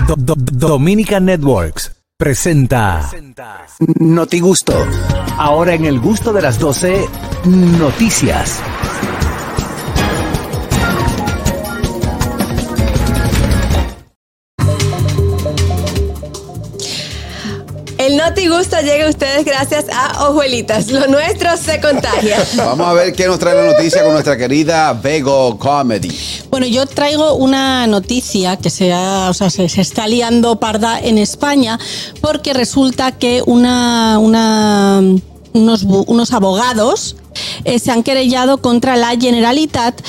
Do- Do- Dominican Networks presenta Noti Gusto. Ahora en el gusto de las 12, noticias. El Noti Gusto llega a ustedes gracias a Ojuelitas. Lo nuestro se contagia. Vamos a ver qué nos trae la noticia con nuestra querida Vego Comedy. Bueno, yo traigo una noticia que se, ha- o sea, se, se está liando parda en España porque resulta que una, una- unos, unos abogados eh, se han querellado contra la Generalitat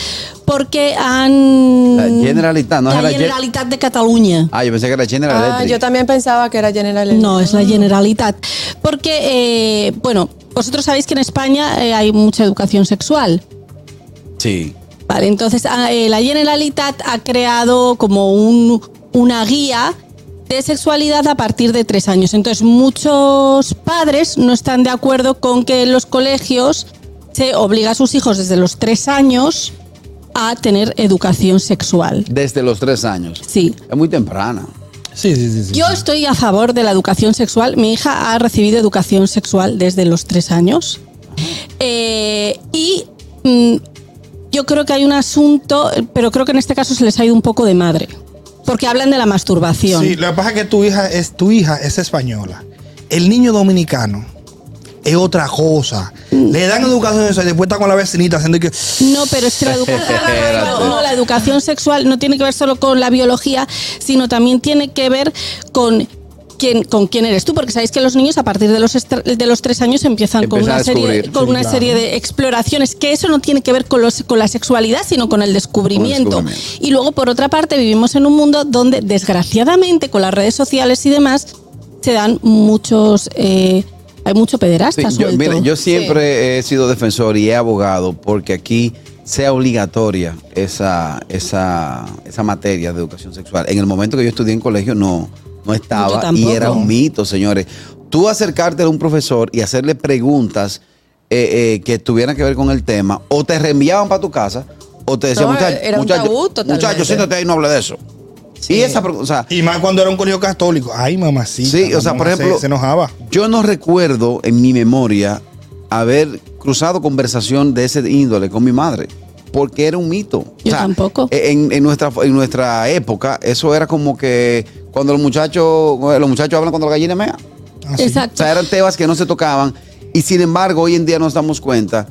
porque han... La Generalitat, ¿no es la la Gen- Generalitat de Cataluña. Ah, yo pensé que era General Ah, yo también pensaba que era General Electric. No, es la Generalitat. Porque, eh, bueno, vosotros sabéis que en España eh, hay mucha educación sexual. Sí. Vale, entonces ah, eh, la Generalitat ha creado como un- una guía de sexualidad a partir de tres años. Entonces muchos padres no están de acuerdo con que en los colegios se obliga a sus hijos desde los tres años a tener educación sexual. Desde los tres años. Sí. Es muy temprana. Sí, sí, sí. sí. Yo estoy a favor de la educación sexual. Mi hija ha recibido educación sexual desde los tres años. Eh, y mm, yo creo que hay un asunto, pero creo que en este caso se les ha ido un poco de madre. Porque hablan de la masturbación. Sí, lo que pasa es que tu hija es, tu hija es española. El niño dominicano es otra cosa. Le dan educación sexual y después está con la vecinita haciendo que. No, pero es que la educación, no, la educación sexual no tiene que ver solo con la biología, sino también tiene que ver con quién, con quién eres tú, porque sabéis que los niños a partir de los, de los tres años empiezan con una, a serie, con Sí, una claro. serie de exploraciones, que eso no tiene que ver con, los, con la sexualidad, sino con el descubrimiento. Con el descubrimiento. Y luego, por otra parte, vivimos en un mundo donde, desgraciadamente, con las redes sociales y demás, se dan muchos... eh, hay mucho pederasta Sí, yo, mire, yo siempre he sido defensor y he abogado porque aquí sea obligatoria esa, esa, esa materia de educación sexual. En el momento que yo estudié en colegio no, no estaba y era un mito, señores. Tú acercarte a un profesor y hacerle preguntas eh, eh, que tuvieran que ver con el tema, o te reenviaban para tu casa, o te decían, No, muchacho, era un muchacho, muchacho, siéntate ahí y no hable de eso. Y esa, o sea, Y más cuando era un colegio católico. Ay, mamacita. Sí, o sea, por mamá se- ejemplo, Se, enojaba. Yo no recuerdo en mi memoria haber cruzado conversación de ese índole con mi madre, porque era un mito. Yo tampoco. En, en nuestra, en nuestra época, eso era como que cuando los muchachos, los muchachos hablan cuando la gallina mea. Ah, sí. O Exacto. sea, eran temas que no se tocaban. Y sin embargo, hoy en día nos damos cuenta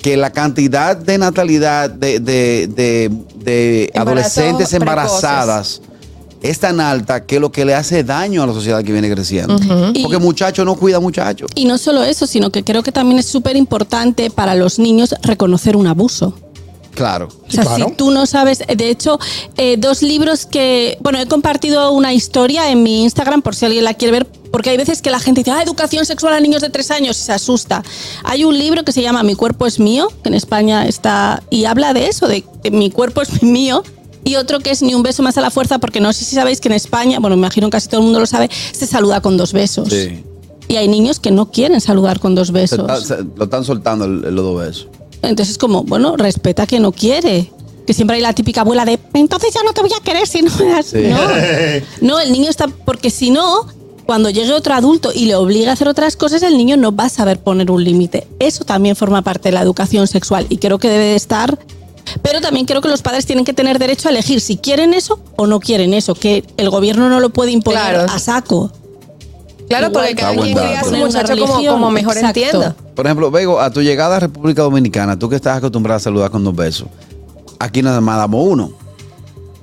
que la cantidad de natalidad de, de- de- adolescentes precoces. embarazadas es tan alta que lo que le hace daño a la sociedad que viene creciendo. Porque muchacho no cuida muchacho. Y no solo eso, sino que creo que también es súper importante para los niños reconocer un abuso. Claro. O sea, Claro. si tú no sabes, de hecho, eh, dos libros que, bueno, he compartido una historia en mi Instagram por si alguien la quiere ver, porque hay veces que la gente dice, ah, educación sexual a niños de tres años, y se asusta. Hay un libro que se llama Mi cuerpo es mío, que en España está, y habla de eso, de que mi cuerpo es mío. Y otro que es Ni un beso más a la fuerza, porque no sé si sabéis que en España, bueno, me imagino que casi todo el mundo lo sabe, se saluda con dos besos. Sí. Y hay niños que no quieren saludar con dos besos. se- lo están soltando el, el- los dos besos. Entonces es como, bueno, respeta que no quiere. Que siempre hay la típica abuela de, entonces ya no te voy a querer si no me das. Sí. No. no, el niño está, porque si no, cuando llegue otro adulto y le obliga a hacer otras cosas, el niño no va a saber poner un límite. Eso también forma parte de la educación sexual y creo que debe de estar. Pero también creo que los padres tienen que tener derecho a elegir si quieren eso o no quieren eso, que el gobierno no lo puede imponer Claro. a saco. Claro, Igual porque que cada quien aguantar. cría a su muchacho como, religión, como mejor exacto. entienda. Por ejemplo, Vego, a tu llegada a República Dominicana, tú que estás acostumbrada a saludar con dos besos, aquí nada más damos uno.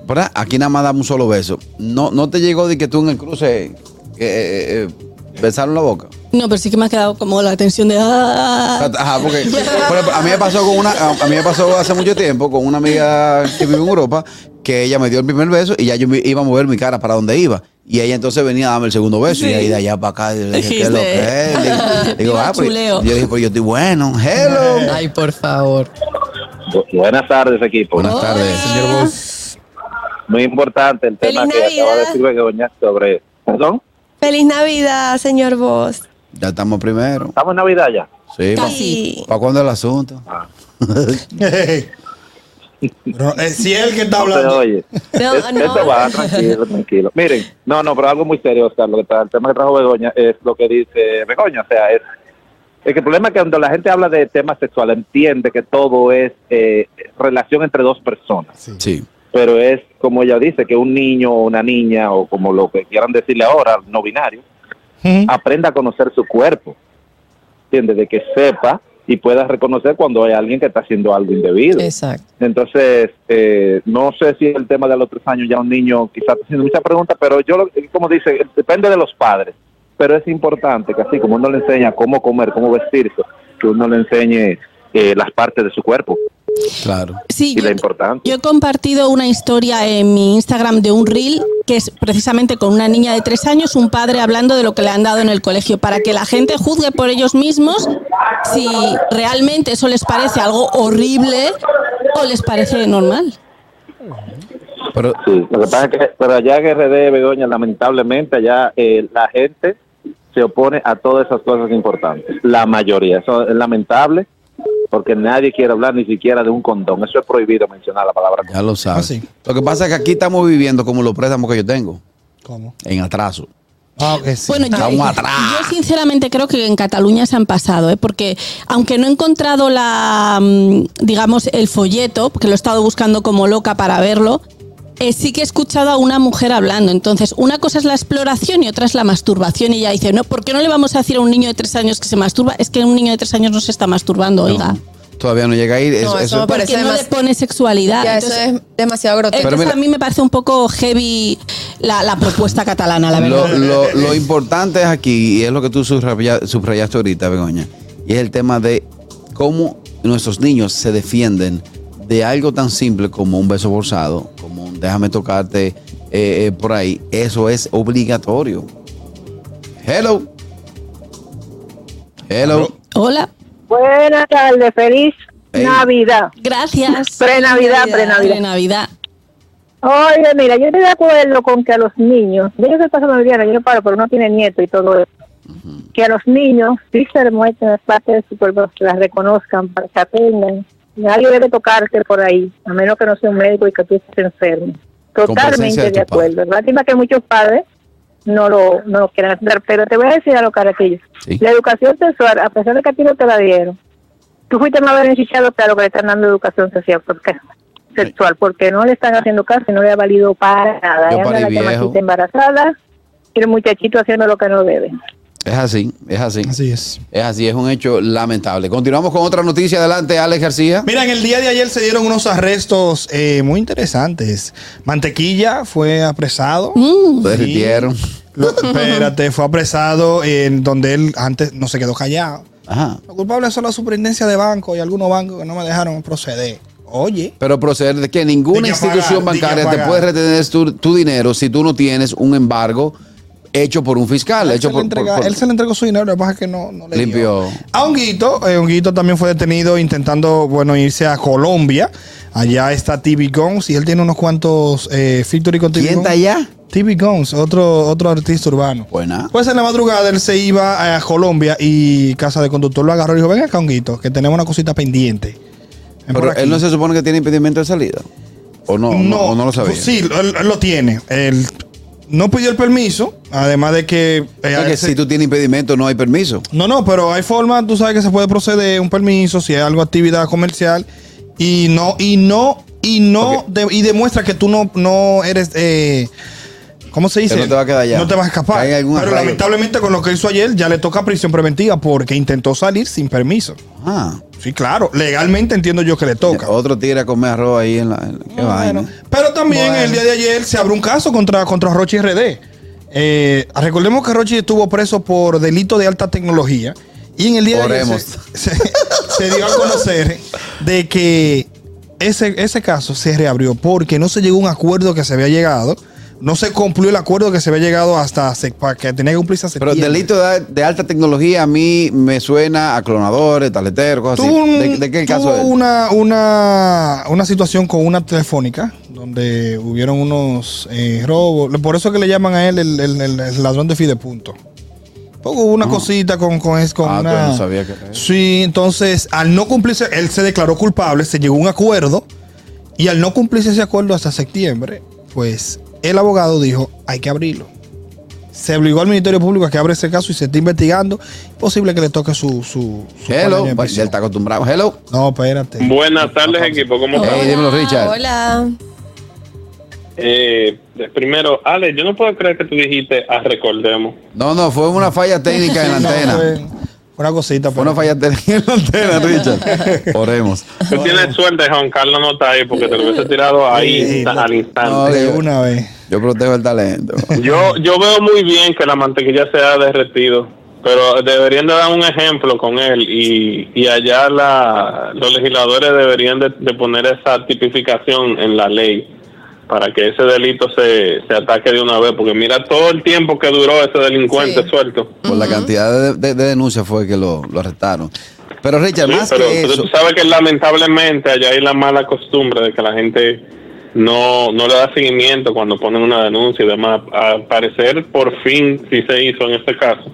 ¿Verdad? Aquí nada más damos un solo beso. No, no te llegó de que tú en el cruce eh, eh, eh, besaron la boca. No, pero sí que me ha quedado como la tensión de... "Ah". Ajá, porque a mí me pasó con una, a mí me pasó hace mucho tiempo con una amiga que vive en Europa, que ella me dio el primer beso y ya yo me iba a mover mi cara para donde iba. Y ella entonces venía a darme el segundo beso y ahí de allá para acá. y le dije, ¿qué es lo Dijiste. que es? Digo, ah, pues, yo dije, pues yo estoy bueno. Hello. Ay, por favor. Bu- Buenas tardes, equipo. Buenas tardes. Señor Vos. Muy importante el tema Feliz que acaba de Navidad. decir Begoña sobre... ¿Perdón? Feliz Navidad, señor Vos. Ya estamos primero. ¿Estamos en Navidad ya? Sí, Casi. ¿Para cuándo el asunto? Ah. Pero, eh, si es el que está No hablando. oye. No, Es- no. Esto va, tranquilo, tranquilo. Miren, no, no, pero algo muy serio, Oscar. Lo que tra- el tema que trajo Begoña es lo que dice Begoña. O sea, es, es que el problema es que cuando la gente habla de temas sexuales, entiende que todo es eh, relación entre dos personas. Sí. Pero es, como ella dice, que un niño o una niña, o como lo que quieran decirle ahora, no binario, Aprenda a conocer su cuerpo. ¿Entiendes? De que sepa y pueda reconocer cuando hay alguien que está haciendo algo indebido. Exacto. Entonces, eh, no sé si el tema de los tres años ya un niño quizás está haciendo muchas preguntas, pero yo, lo- como dice, depende de los padres. Pero es importante que así como uno le enseña cómo comer, cómo vestirse, que uno le enseñe eh, las partes de su cuerpo Claro. Sí, y la yo, importancia. yo he compartido una historia en mi Instagram de un reel que es precisamente con una niña de tres años, un padre hablando de lo que le han dado en el colegio, para que la gente juzgue por ellos mismos si realmente eso les parece algo horrible o les parece normal. Pero Sí, lo que pasa es que pero allá en RD, Begoña, lamentablemente allá eh, la gente se opone a todas esas cosas importantes. La mayoría. Eso es lamentable porque nadie quiere hablar ni siquiera de un condón. Eso es prohibido mencionar la palabra condón. ya lo sabes. Ah, sí. Lo que pasa es que aquí estamos viviendo como los préstamos que yo tengo, ¿Cómo? en atraso. Ah, sí. Bueno, yo, Estamos atrás. yo sinceramente creo que en Cataluña se han pasado, ¿eh? porque aunque no he encontrado la, mm, digamos, el folleto, porque lo he estado buscando como loca para verlo, eh, sí que he escuchado a una mujer hablando. Entonces, una cosa es la exploración y otra es la masturbación. Y ella dice, no, ¿por qué no le vamos a decir a un niño de tres años que se masturba? Es que un niño de tres años no se está masturbando, oiga. Todavía no llega ahí. No, eso eso- me parece Porque no le pone sexualidad. Ya, eso Entonces, es demasiado grotesco. Pero entonces mira- a mí me parece un poco heavy la, la propuesta catalana, la verdad. Lo, lo- lo importante es aquí, y es lo que tú subraya- subrayaste ahorita, Begoña, y es el tema de cómo nuestros niños se defienden de algo tan simple como un beso forzado, como un déjame tocarte eh, eh, por ahí. Eso es obligatorio. Hello. Hello. Hola, Buenas tardes, feliz. Navidad. gracias. Pre-Navidad, Navidad. pre-Navidad. Pre-Navidad. Oye, mira, yo estoy de acuerdo con que a los niños, yo no sé pasa Navidad, yo no paro, pero uno tiene nieto y todo eso, que a los niños sí se les muestren las partes de su cuerpo, que las reconozcan, para que aprendan. Nadie debe tocarte por ahí, a menos que no sea un médico y que tú estés enfermo. Totalmente de acuerdo. Lástima que muchos padres no lo, no lo quieran hacer, pero te voy a decir a lo. Sí. La educación sexual, a pesar de que a ti no te la dieron, tú fuiste más beneficiado lo que le están dando educación social, porque sexual, porque no le están haciendo caso y no le ha valido para nada. Yo parí la embarazada y el muchachito haciendo lo que no debe. Es así, es así. Así es. Es así, es un hecho lamentable. Continuamos con otra noticia. Adelante, Alex García. Mira, en el día de ayer se dieron unos arrestos eh, muy interesantes. Mantequilla fue apresado. Mm. Lo derritieron. Lo- espérate, fue apresado en donde él antes no se quedó callado. Ajá. Los culpables son la superintendencia de banco y algunos bancos que no me dejaron proceder. Oye, Pero proceder de que ninguna De que institución pagar, bancaria te puede retener tu, tu dinero si tú no tienes un embargo hecho por un fiscal, él, hecho se le por, entrega- por- por- él se le entregó su dinero, lo que pasa es que no, no le dio. Limpió. A Honguito, eh, Honguito también fue detenido intentando, bueno, irse a Colombia. Allá está TV Guns y él tiene unos cuantos eh, featuring con TV ¿Quién está allá? TV Guns, otro, otro artista urbano. Buena. Pues en la madrugada él se iba a Colombia y Casa de Conductor lo agarró y dijo, ven acá, Honguito, que tenemos una cosita pendiente. Ven Pero aquí". él no se supone que tiene impedimento de salida. ¿O no? No, o no lo sabía. Sí, él, él lo tiene. Él no pidió el permiso, además de que... eh, que si tú tienes impedimento, no hay permiso. No, no, pero hay formas, tú sabes que se puede proceder un permiso si hay algo actividad comercial y no y no y no de- y demuestra que tú no no eres eh, ¿Cómo se dice? No te va a quedar allá. No te vas a escapar. Pero arraigo. lamentablemente con lo que hizo ayer ya le toca prisión preventiva porque intentó salir sin permiso. Ah. Sí, claro. Legalmente entiendo yo que le toca. Otro tira a comer arroz ahí en la. en- qué Bueno, vaina. Pero también Bueno. el día de ayer se abrió un caso contra, contra Rochi RD. Eh, recordemos que Rochi estuvo preso por delito de alta tecnología. Y en el día Oremos. de ayer se, se- se dio a conocer de que ese, ese caso se reabrió porque no se llegó a un acuerdo que se había llegado. No se cumplió el acuerdo que se había llegado hasta que tenía que cumplirse hace Pero delito de, de alta tecnología a mí me suena a clonadores, taleteros, cosas así. ¿De, de qué el caso es? una, una, una situación con una telefónica donde hubieron unos eh, robos. Por eso que le llaman a él el, el- el- el ladrón de fidepunto. Hubo una cosita con, con, con Ah, una... no sabía que. Sí, entonces al no cumplirse, él se declaró culpable, se llegó a un acuerdo Y al no cumplirse ese acuerdo hasta septiembre, pues el abogado dijo, hay que abrirlo. Se obligó al Ministerio Público a que abra ese caso y se está investigando. Posible que le toque su... su, Hello. Pues, él está acostumbrado. Hello. No, espérate. Buenas tardes, equipo. ¿Cómo están? Hey, dímelo, Richard. Hola. Eh, primero, Ale, yo no puedo creer que tú dijiste a recordemos. No, no, fue una falla técnica en la No, antena. Una cosita. Pero- una falla técnica en la antena, Richard. Oremos. Tú tienes suerte, Juan Carlos no está ahí porque te lo hubiese tirado ahí Sí, insta- al instante. No, de yo- una vez. Yo protejo el talento. Yo, yo veo muy bien que la mantequilla se ha derretido, pero deberían de dar un ejemplo con él y, y allá la, los legisladores deberían de, de poner esa tipificación en la ley para que ese delito se, se ataque de una vez, porque mira todo el tiempo que duró ese delincuente Sí. suelto. Por la cantidad de, de- de denuncias fue que lo, lo arrestaron. Pero Richard, Sí, más pero, que pero eso, tú sabes que lamentablemente allá hay la mala costumbre de que la gente no, no le da seguimiento cuando ponen una denuncia y demás. Al parecer, por fin, sí se hizo en este caso.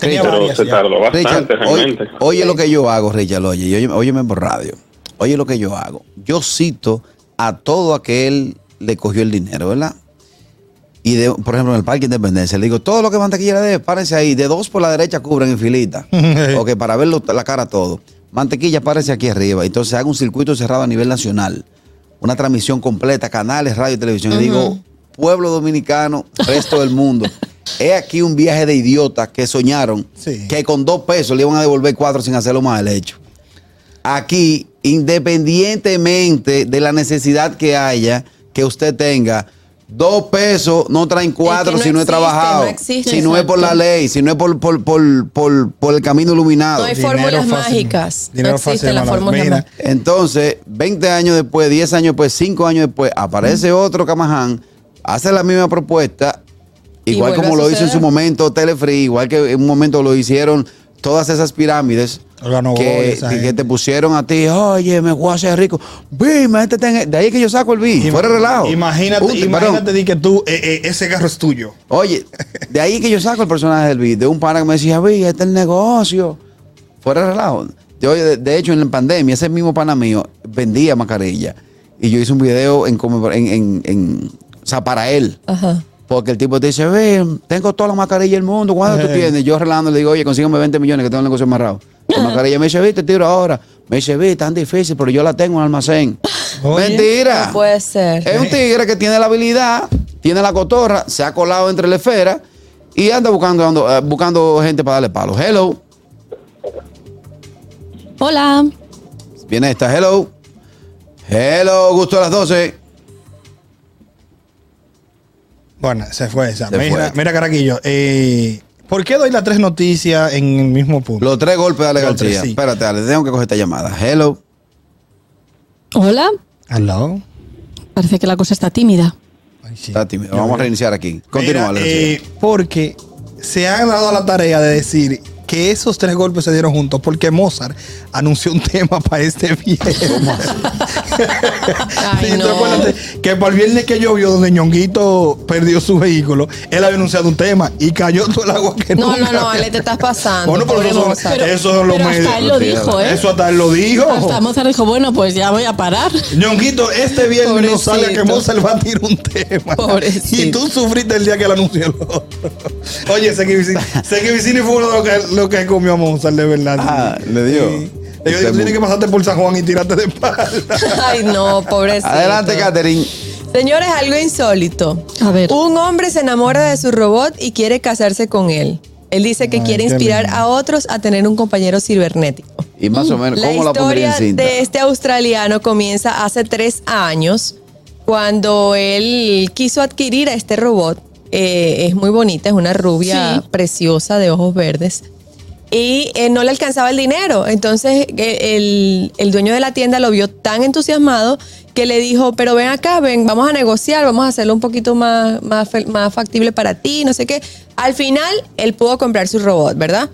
Tenía pero varias se ya. tardó bastante Richard, realmente. oye lo que yo hago, Richard, oye, y oye, óyeme por radio. Oye lo que yo hago. Yo cito a todo aquel le cogió el dinero, ¿verdad? Y de, por ejemplo, en el Parque Independencia, le digo, todo lo que mantequilla le dé, párense ahí, de dos por la derecha cubren en filita. ok, para ver la cara todo. Mantequilla, párense aquí arriba. Entonces haga un circuito cerrado a nivel nacional. Una transmisión completa, canales, radio y televisión. Y digo, pueblo dominicano, resto del mundo. He aquí un viaje de idiotas que soñaron Sí. que con dos pesos le iban a devolver cuatro sin hacerlo más el hecho. Aquí, independientemente de la necesidad que haya, que usted tenga, dos pesos no traen cuatro no si no he trabajado. no existe. si no es por la ley, si no es por, por, por, por, por el camino iluminado. No hay Dinero fórmulas fácil. mágicas. Dinero no mágicas. Entonces, 20 años después, 10 años después, 5 años después, aparece otro Camaján, hace la misma propuesta, igual como lo hizo en su momento Telefree, igual que en un momento lo hicieron todas esas pirámides que, te pusieron a ti, oye, me voy a hacer rico. En- de ahí que yo saco el vi, fuera de relajo. Imagínate, imagínate di que tú, eh, eh, ese carro es tuyo. Oye, de ahí que yo saco el personaje del beat, de un pana que me decía, vi, este es el negocio. Fuera de relajo. Yo, de, de hecho, en la pandemia, ese mismo pana mío vendía mascarilla. Y yo hice un video en, como- en, en- en- o sea, para él. Ajá. Porque el tipo te dice, ve, tengo toda la mascarilla del mundo, ¿cuánto tú tienes? Yo relando le digo, oye, consígueme 20 millones que tengo el negocio amarrado. La mascarilla me dice, vi, te tiro ahora. Me dice, vi, tan difícil, pero yo la tengo en el almacén. Oye. Mentira. No puede ser. Es un tigre que tiene la habilidad, tiene la cotorra, se ha colado entre la esfera y anda buscando, ando- eh, buscando gente para darle palo. Hello. Hola. Viene esta, hello. Hello, gusto a las 12. Bueno, se fue esa. Se mira, fue. mira, Caraquillo, eh, ¿por qué doy las tres noticias en el mismo punto? Los tres golpes de Ale García. sí. Espérate, Ale, tengo que coger esta llamada. Hello. Hola. Aló. Parece que la cosa está tímida. Ay, sí. Está tímido. Yo Vamos a reiniciar aquí. Continúa, Ale eh, porque se han dado la tarea de decir que esos tres golpes se dieron juntos porque Mozart anunció un tema para este viernes. Ay, Sí, no. acuérdate que para el viernes que llovió, donde Ñonguito perdió su vehículo, él había anunciado un tema y cayó todo el agua que No, no, nunca no, había. Ale, te estás pasando. Bueno, pero eso, son- Mozart. eso son los pero hasta él lo dijo, ¿eh? Eso hasta él lo dijo. Hasta Mozart dijo, bueno, pues ya voy a parar. Ñonguito, este viernes no Pobrecito. sale que Mozart va a tirar un tema. Pobrecito. Y tú sufriste el día que él anunció el otro. Oye, que Vicini fue uno de los que, lo que comió a Mozart, de verdad. Ah, le dio. Sí. Digo, tienes que pasarte por San Juan y tirarte de espalda. Ay, no, pobrecito. Adelante, Catherine. Señores, algo insólito. A ver. Un hombre se enamora de su robot y quiere casarse con él. Él dice que Ay, quiere inspirar lindo. a otros a tener un compañero cibernético. Y más o menos, La ¿cómo la pondría en historia cinta? de este australiano comienza hace tres años cuando él quiso adquirir a este robot. Eh, es muy bonita, es una rubia Sí. preciosa de ojos verdes. Y eh, no le alcanzaba el dinero. Entonces eh, el, el dueño de la tienda lo vio tan entusiasmado que le dijo, pero ven acá, ven, vamos a negociar, vamos a hacerlo un poquito más, más, más factible para ti, no sé qué. Al final, él pudo comprar su robot, ¿verdad?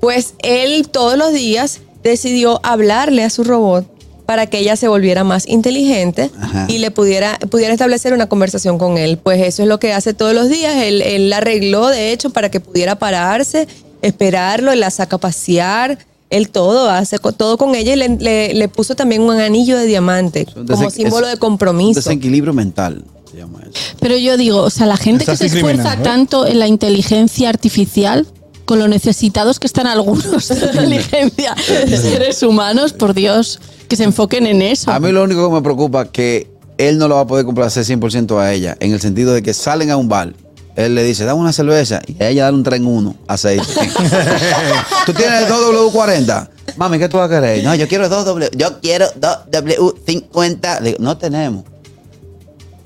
Pues él todos los días decidió hablarle a su robot para que ella se volviera más inteligente Ajá. y le pudiera, pudiera establecer una conversación con él. Pues eso es lo que hace todos los días. Él, él la arregló, de hecho, para que pudiera pararse, esperarlo, él la saca a pasear, Él todo, hace todo con ella y le, le- le puso también un anillo de diamante como símbolo de compromiso. Desequilibrio mental, se llama eso. Pero yo digo, o sea, la gente Estás que se esfuerza ¿eh? tanto en la inteligencia artificial, con lo necesitados que están algunos de la inteligencia de seres humanos, por Dios, que se enfoquen en eso. A mí lo único que me preocupa es que él no lo va a poder complacer 100% a ella, en el sentido de que salen a un bar. Él le dice, dame una cerveza y a ella dale un tren uno, aceite. ¿Tú tienes 2W40? Mami, ¿qué tú vas a querer? No, yo quiero 2W, yo quiero 2W50. Le digo, no tenemos.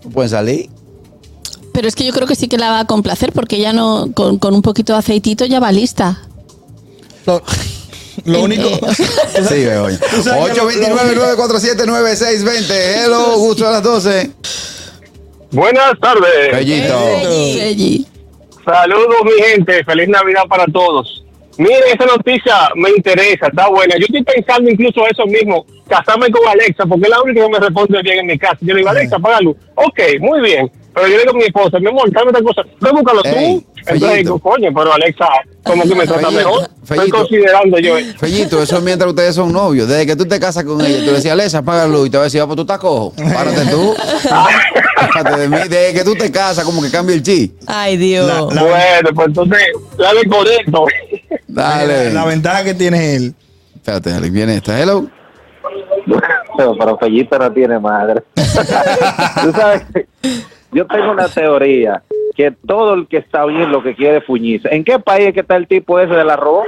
No pueden salir. Pero es que yo creo que sí que la va a complacer porque ya no, con, con un poquito de aceitito ya va lista. Lo, lo Eh, único. eh, Sí, lo- 829-947-9620. Hello, gusto a las 12. Buenas tardes. Bellito. Saludos, mi gente. Feliz Navidad para todos. Miren, esa noticia me interesa, está buena. Yo estoy pensando incluso eso mismo, casarme con Alexa, porque es la única que me responde bien en mi casa. Yo le digo, Alexa, apaga luz. Ok, muy bien. Pero yo le digo a mi esposa, mi amor, dame otra cosa. Ve, búscalo tú. Ey, Entonces Fellito. digo, coño, pero Alexa, como que me trata Fellito, mejor. Estoy considerando yo. Fellito, eso es mientras ustedes son novios. Desde que tú te casas con ella, tú le decías, Alexa, apaga la luz. Y te va a decir, ah, pues tú estás cojo. Párate tú. Párate de mí. Desde que tú te casas, como que cambia el chi. Ay, Dios. La- la- Bueno, pues entonces, la desconecto. Dale. La, la ventaja que tiene él. Espérate, Alex, viene esta. Hello. Pero, pero Fellito no tiene madre. Tú sabes, yo tengo una teoría que todo el que está bien lo que quiere es fuñirse. ¿En qué país es que está el tipo ese del arroz?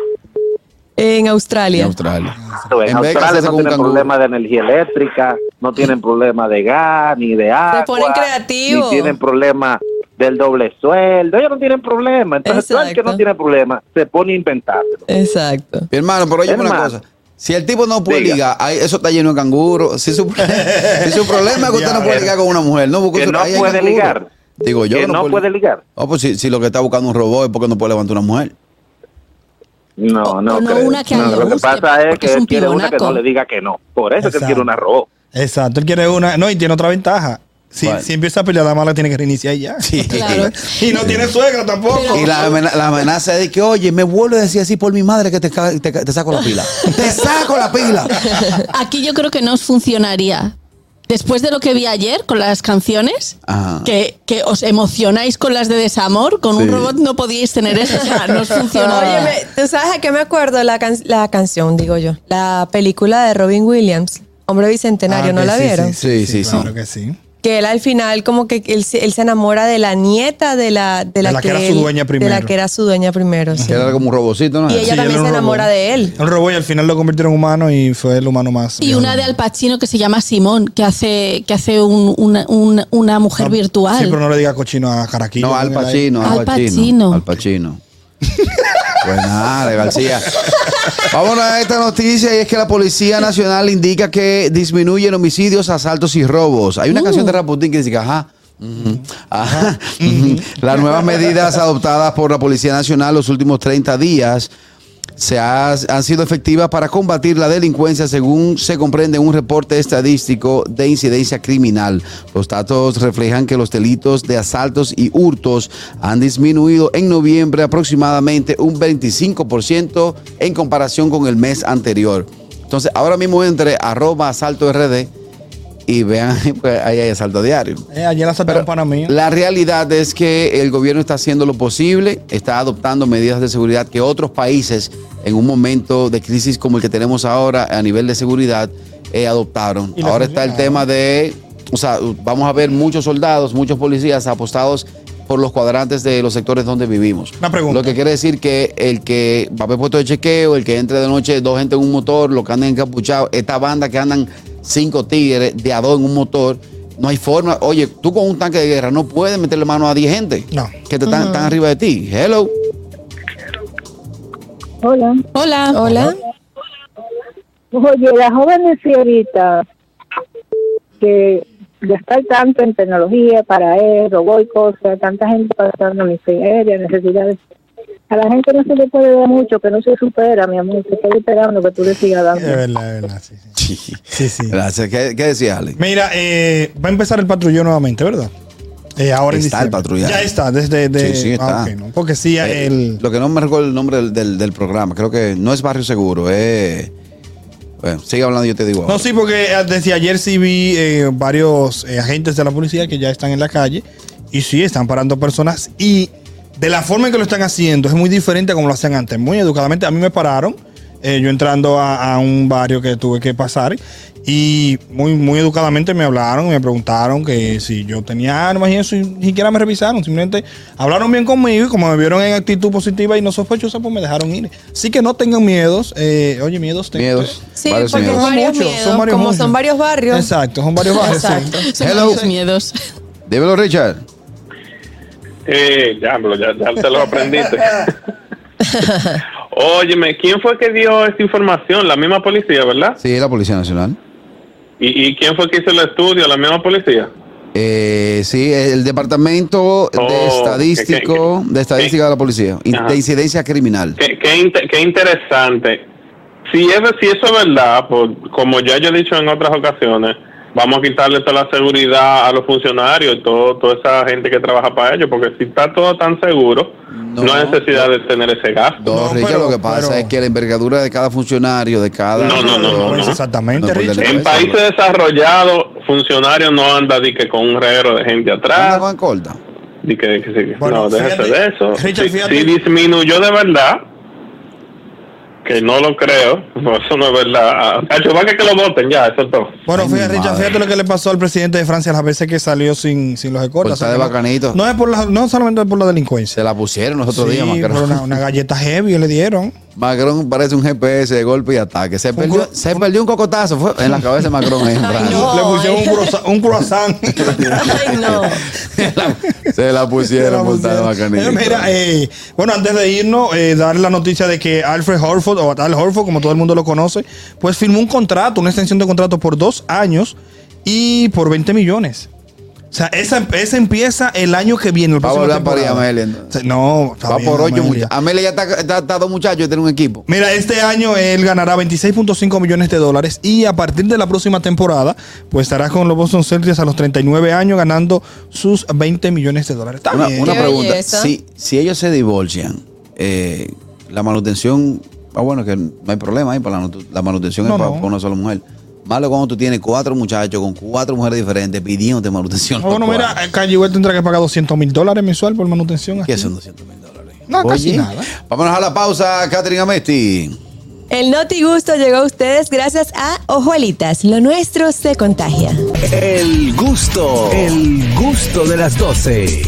En En Australia. Australia. En En vez de Australia no tienen problema de energía eléctrica, no tienen problema de gas, ni de agua. ponen creativos. Ni tienen problema del doble sueldo. Ellos no tienen problema. Entonces, todo el que no tiene problema se pone a inventárselo. Exacto. Mi hermano, pero oye una cosa. Si el tipo no puede Diga. ligar, ahí- eso está lleno de canguros. Si su, si su problema es que usted no puede ligar con una mujer, no busque Que no puede canguro. ligar. Digo yo Que no puede ligar. Oh, pues si, si lo que está buscando un robot es porque no puede levantar una mujer. No, no, no creo. una que a él No, le Lo que pasa es que es él un quiere una que no le diga que no. Por eso es que él Exacto. quiere una arroz. Exacto, él quiere una. No, y tiene otra ventaja. Si, ¿Cuál? si empieza a pelear, la mala tiene que reiniciar ya. Claro. Y no tiene suegra tampoco. Y la, amena- la amenaza es de que, oye, me vuelvo a decir así por mi madre que te, te, saco la pila. ¡Te saco la pila! Aquí yo creo que no os funcionaría. Después de lo que vi ayer con las canciones, que, que os emocionáis con las de desamor, con un Sí. robot no podíais tener eso. O sea, no os funciona. Oye, me- ¿tú sabes a qué me acuerdo? La, can- la canción, digo yo. La película de Robin Williams, Hombre Bicentenario, Ah, ¿no la sí, vieron? Sí, sí, sí. Claro que sí. Que él al final como que él, se- él se enamora de la nieta de la, de la, la que era su dueña De la primero. que era su dueña primero. sí. Que era como un robocito, ¿no? Y ella Sí, también se enamora robot. de él. Un robot y al final lo convirtieron en humano y fue el humano más. Y una de Al Pacino que se llama Simón, que hace, que hace un- una, una- una mujer No, virtual. Sí, pero no le diga cochino a Caraquillo. No, Al. Pacino, Al. Pacino. Al Pacino. Pues nada, García. Vámonos a esta noticia y es que la Policía Nacional indica que disminuyen homicidios, asaltos y robos. Hay una canción de Raputín que dice ajá. Las nuevas medidas adoptadas por la Policía Nacional los últimos 30 días se ha- han sido efectivas para combatir la delincuencia según se comprende en un reporte estadístico de incidencia criminal. Los datos reflejan que los delitos de asaltos y hurtos han disminuido en noviembre aproximadamente un 25% en comparación con el mes anterior. Entonces, ahora mismo entre arroba asalto RD y vean, pues ahí hay asalto diario. Eh, ayer la saltaron para mí. La realidad es que el gobierno está haciendo lo posible, está adoptando medidas de seguridad que otros países en un momento de crisis como el que tenemos ahora a nivel de seguridad eh, adoptaron. Ahora está el tema de, o sea, vamos a ver muchos soldados, muchos policías apostados por los cuadrantes de los sectores donde vivimos. Una pregunta. Lo que quiere decir que el que va a haber puesto de chequeo, el que entre de noche dos gente en un motor, los que andan encapuchados, esta banda que andan cinco tigres de a dos en un motor, no hay forma. Oye, tú con un tanque de guerra no puedes meterle mano a 10 gente No. que te están, están arriba de ti. Hello. Hola. Hola. Hola. Oye, las jóvenes y ahorita que ya está tanto en tecnología para él, robot y cosas, tanta gente pasando miseria, necesidades. A la gente no se le puede dar mucho, que no se supera, mi amor. Se estoy esperando que tú le sigas dando. Es verdad, es verdad. Sí, sí. Sí, sí. Gracias. ¿Qué, qué decía Ale? Mira, eh, va a empezar el patrullón nuevamente, ¿verdad? Eh, ahora Está el patrullaje. Ya está, desde. de- Sí, sí, está. ah, no, porque sí, Eh, el. Lo que no me recuerdo el nombre del, del- del programa, creo que no es Barrio Seguro, es... Bueno, sigue hablando, yo te digo. No, sí, porque eh, desde ayer sí vi eh, varios eh, agentes de la policía que ya están en la calle y sí están parando personas y de la forma en que lo están haciendo es muy diferente a como lo hacían antes, muy educadamente. A mí me pararon, eh, yo entrando a, a un barrio que tuve que pasar y muy, muy educadamente me hablaron, me preguntaron que si yo tenía armas y eso y ni siquiera me revisaron, simplemente hablaron bien conmigo y como me vieron en actitud positiva y no sospechosa, pues me dejaron ir. Así que no tengan miedos, eh, oye, miedos. tengan Miedos. Sí, varios porque miedos. son varios muchos, miedos. son varios como muchos. son varios barrios. Exacto, son varios barrios. sí. Exacto. Son Hello. miedos. Dímelo, Richard. Eh, ya, ya te lo aprendiste. Óyeme, ¿quién fue que dio esta información? La misma policía, ¿verdad? Sí, la Policía Nacional. ¿Y, y quién fue que hizo el estudio? ¿La misma policía? Eh, sí, el Departamento de Oh, Estadístico, que- que- de Estadística que- de la Policía, Ajá. de incidencia criminal. Qué, qué, inte- qué interesante. Si, es, si eso es verdad, pues, como ya yo he dicho en otras ocasiones, vamos a quitarle toda la seguridad a los funcionarios y todo, toda esa gente que trabaja para ellos, porque si está todo tan seguro, No. no, hay necesidad de tener ese gasto. No, No, Richard, pero- lo que pasa pero- es que la envergadura de cada funcionario, de cada... No, no, no, no, no. exactamente, Richard. En países desarrollados, funcionarios no andan di que con un reguero de gente Anda atrás. con corta. Di que, que sí. Bueno, no, déjese fíjate, de eso. Richard, Si- fíjate. si disminuyó de verdad, que no lo creo, pues eso no es verdad. Cacho, va que, que lo voten ya, eso es todo. Bueno, fíjate, Richard, fíjate lo que le pasó al presidente de Francia las veces que salió sin, sin los escoltas. Por estar de no- bacanito. No es por la, no solamente por la delincuencia. Se la pusieron los otros Sí, días, pero Macron. una, una galleta heavy le dieron. Macron parece un GPS de golpe y ataque. Se un perdió, cro- se perdió un cocotazo fue en la cabeza de Macron. ahí no. le pusieron un, croissant- un croissant. Ay, no. Se la pusieron de Eh. Mira, eh, bueno, antes de irnos, eh, darle la noticia de que Alfred Horford, o Al Horford, como todo el mundo lo conoce, pues firmó un contrato, una extensión de contrato por dos años y por 20 millones. O sea, esa, esa empieza el año que viene. la Va a volver a parir temporada. Amelia, entonces. O sea, No, Va bien, por ocho muchachos. Amelia ya está, está, está dos muchachos y tiene un equipo. Mira, este año él ganará 26.5 millones de dólares y a partir de la próxima temporada, pues estará con los Boston Celtics a los 39 años ganando sus 20 millones de dólares. Está Una, bien. una Qué pregunta. Si, si ellos se divorcian, eh, la manutención, ah, bueno, que no hay problema ahí para la, la manutención No, es para, no. para una sola mujer. Malo cuando tú tienes cuatro muchachos con cuatro mujeres diferentes pidiéndote manutención. Bueno, mira, West tendrá que pagar 200 mil dólares mensual por manutención. ¿Qué aquí. son 200 mil dólares? No, casi nada. Vámonos a la pausa, Catherine Amesti. El Noti Gusto llegó a ustedes gracias a Ojuelitas. Lo nuestro se contagia. El gusto, el gusto de las 12.